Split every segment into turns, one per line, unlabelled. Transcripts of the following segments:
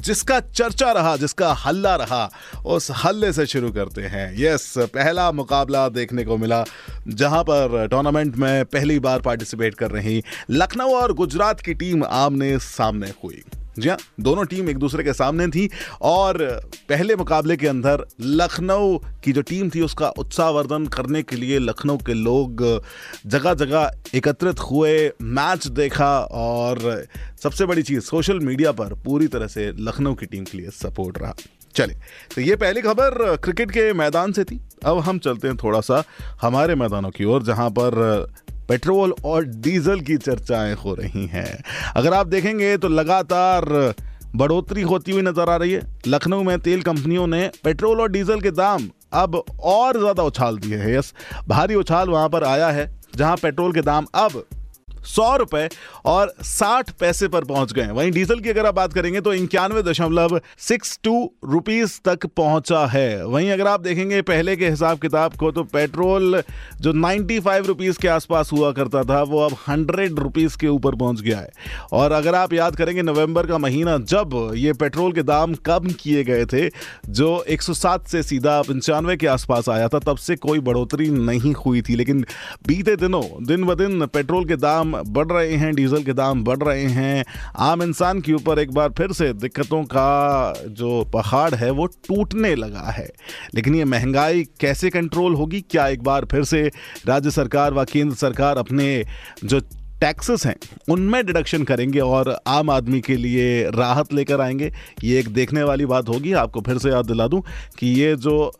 जिसका चर्चा रहा, जिसका हल्ला रहा, उस हल्ले से शुरू करते हैं। यस, पहला मुकाबला देखने को मिला, जहाँ पर टूर्नामेंट में पहली बार पार्टिसिपेट कर रही लखनऊ और गुजरात की टीम आमने सामने हुई। जी हाँ दोनों टीम एक दूसरे के सामने थी और पहले मुकाबले के अंदर लखनऊ की जो टीम थी उसका उत्साहवर्धन करने के लिए लखनऊ के लोग जगह जगह एकत्रित हुए, मैच देखा और सबसे बड़ी चीज़, सोशल मीडिया पर पूरी तरह से लखनऊ की टीम के लिए सपोर्ट रहा। चले तो ये पहली खबर क्रिकेट के मैदान से थी। अब हम चलते हैं थोड़ा सा हमारे मैदानों की ओर, जहाँ पर पेट्रोल और डीजल की चर्चाएँ हो रही हैं। अगर आप देखेंगे तो लगातार बढ़ोतरी होती हुई नज़र आ रही है। लखनऊ में तेल कंपनियों ने पेट्रोल और डीजल के दाम अब और ज़्यादा उछाल दिए हैं। यस, भारी उछाल वहाँ पर आया है, जहाँ पेट्रोल के दाम अब सौ रुपए और साठ पैसे पर पहुँच गए वहीं डीजल की अगर आप बात करेंगे तो इक्यानवे दशमलव सिक्स टू रुपीज़ तक पहुँचा है। वहीं अगर आप देखेंगे पहले के हिसाब किताब को तो पेट्रोल जो नाइन्टी फाइव रुपीज़ के आसपास हुआ करता था, वो अब हंड्रेड रुपीज़ के ऊपर पहुँच गया है। और अगर आप याद करेंगे नवंबर का महीना जब ये पेट्रोल के दाम कम किए गए थे, जो 107 से सीधा पंचानवे के आसपास आया था, तब से कोई बढ़ोतरी नहीं हुई थी। लेकिन बीते दिनों, दिन ब दिन पेट्रोल के दाम बढ़ रहे हैं, डीजल के दाम बढ़ रहे हैं। आम इंसान के ऊपर एक बार फिर से दिक्कतों का जो पहाड़ है, वो टूटने लगा है। लेकिन ये महँगाई कैसे कंट्रोल होगी? क्या एक बार फिर से राज्य सरकार व केंद्र सरकार अपने जो टैक्सेस हैं, उनमें डिडक्शन करेंगे और आम आदमी के लिए राहत लेकर आएँगे? ये एक देखने वाली बात होगी। आपको फिर से याद दिला दूँ कि ये जो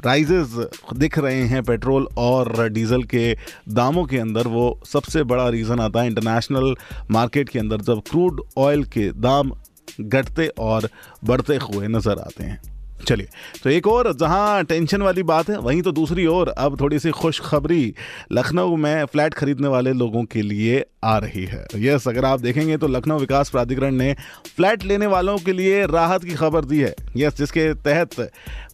प्राइजेज दिख रहे हैं पेट्रोल और डीजल के दामों के अंदर, वो सबसे बड़ा रीज़न आता है इंटरनेशनल मार्केट के अंदर जब क्रूड ऑयल के दाम घटते और बढ़ते हुए नज़र आते हैं। चलिए तो एक और, जहाँ टेंशन वाली बात है, वहीं तो दूसरी ओर, अब थोड़ी सी खुशखबरी, लखनऊ में फ्लैट खरीदने वाले लोगों के लिए आ रही है। यस, अगर आप देखेंगे तो लखनऊ विकास प्राधिकरण ने फ्लैट लेने वालों के लिए राहत की खबर दी है। यस, जिसके तहत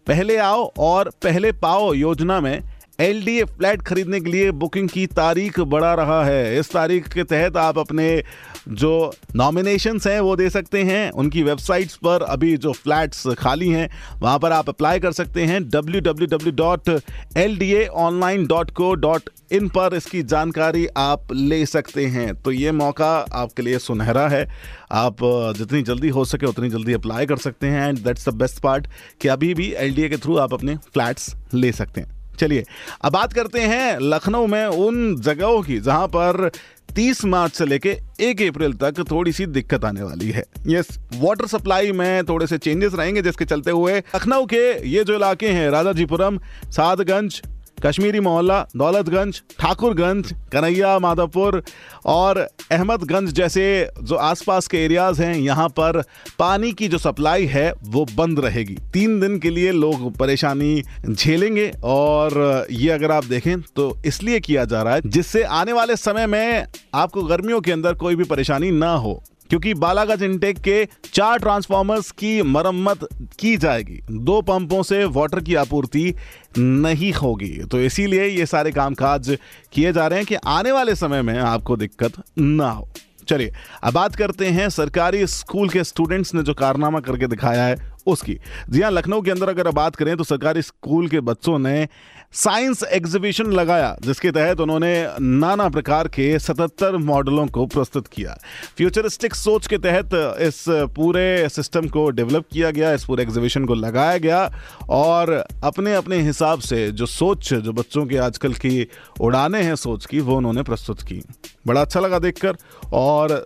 पहले आओ और पहले पाओ योजना में एल फ्लैट खरीदने के लिए बुकिंग की तारीख बढ़ा रहा है। इस तारीख के तहत आप अपने जो नॉमिनेशंस हैं, वो दे सकते हैं। उनकी वेबसाइट्स पर अभी जो फ्लैट्स खाली हैं, वहाँ पर आप अप्लाई कर सकते हैं। www.ldonline.co.in पर इसकी जानकारी आप ले सकते हैं। तो ये मौका आपके लिए सुनहरा है। आप जितनी जल्दी हो सके उतनी जल्दी अप्लाई कर सकते हैं। And that's the best part कि अभी भी LDA के थ्रू आप अपने फ्लैट्स ले सकते हैं। चलिए, अब बात करते हैं लखनऊ में उन जगहों की जहाँ पर 30 मार्च से लेके 1 अप्रैल तक थोड़ी सी दिक्कत आने वाली है। यस वाटर सप्लाई में थोड़े से चेंजेस रहेंगे जिसके चलते हुए लखनऊ के ये जो इलाके हैं, राजाजीपुरम, सादगंज कश्मीरी मोहल्ला, दौलतगंज, ठाकुरगंज, कन्हैया, माधवपुर और अहमदगंज जैसे जो आसपास के एरियाज़ हैं, यहाँ पर पानी की जो सप्लाई है, वो बंद रहेगी। तीन दिन के लिए लोग परेशानी झेलेंगे और ये अगर आप देखें तो इसलिए किया जा रहा है जिससे आने वाले समय में आपको गर्मियों के अंदर कोई भी परेशानी ना हो। क्योंकि बालागंज इंटेक के चार ट्रांसफार्मर्स की मरम्मत की जाएगी। दो पंपों से वाटर की आपूर्ति नहीं होगी। तो इसीलिए ये सारे कामकाज किए जा रहे हैं कि आने वाले समय में आपको दिक्कत ना हो। चलिए, अब बात करते हैं सरकारी स्कूल के स्टूडेंट्स ने जो कारनामा करके दिखाया है उसकी। जी हाँ लखनऊ के अंदर अगर बात करें तो सरकारी स्कूल के बच्चों ने साइंस एग्जीबिशन लगाया, जिसके तहत उन्होंने नाना प्रकार के 77 मॉडलों को प्रस्तुत किया। फ्यूचरिस्टिक सोच के तहत इस पूरे सिस्टम को डेवलप किया गया, इस पूरे एग्जीबिशन को लगाया गया और अपने अपने हिसाब से जो सोच, जो बच्चों की आजकल की उड़ाने हैं सोच की, वो उन्होंने प्रस्तुत की। बड़ा अच्छा लगा देखकर और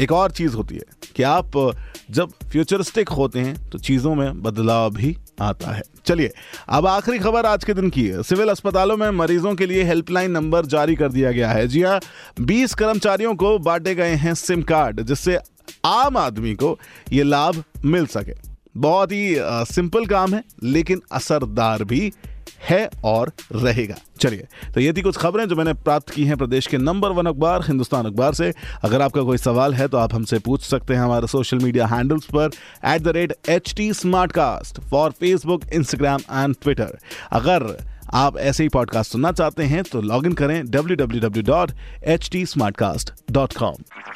एक और चीज़ होती है। कि आप जब फ्यूचरिस्टिक होते हैं तो चीज़ों में बदलाव भी आता है। चलिए, अब आखिरी खबर आज के दिन की है। सिविल अस्पतालों में मरीजों के लिए हेल्पलाइन नंबर जारी कर दिया गया है। जी हाँ बीस कर्मचारियों को बांटे गए हैं सिम कार्ड, जिससे आम आदमी को ये लाभ मिल सके। बहुत ही सिंपल काम है, लेकिन असरदार भी है और रहेगा। चलिए तो ये थी कुछ खबरें जो मैंने प्राप्त की हैं प्रदेश के नंबर वन अखबार, हिंदुस्तान अखबार से। अगर आपका कोई सवाल है तो आप हमसे पूछ सकते हैं हमारे सोशल मीडिया हैंडल्स पर at the rate H T Smartcast for Facebook Instagram and Twitter अगर आप ऐसे ही पॉडकास्ट सुनना चाहते हैं तो लॉग इन करें www.htsmartcast.com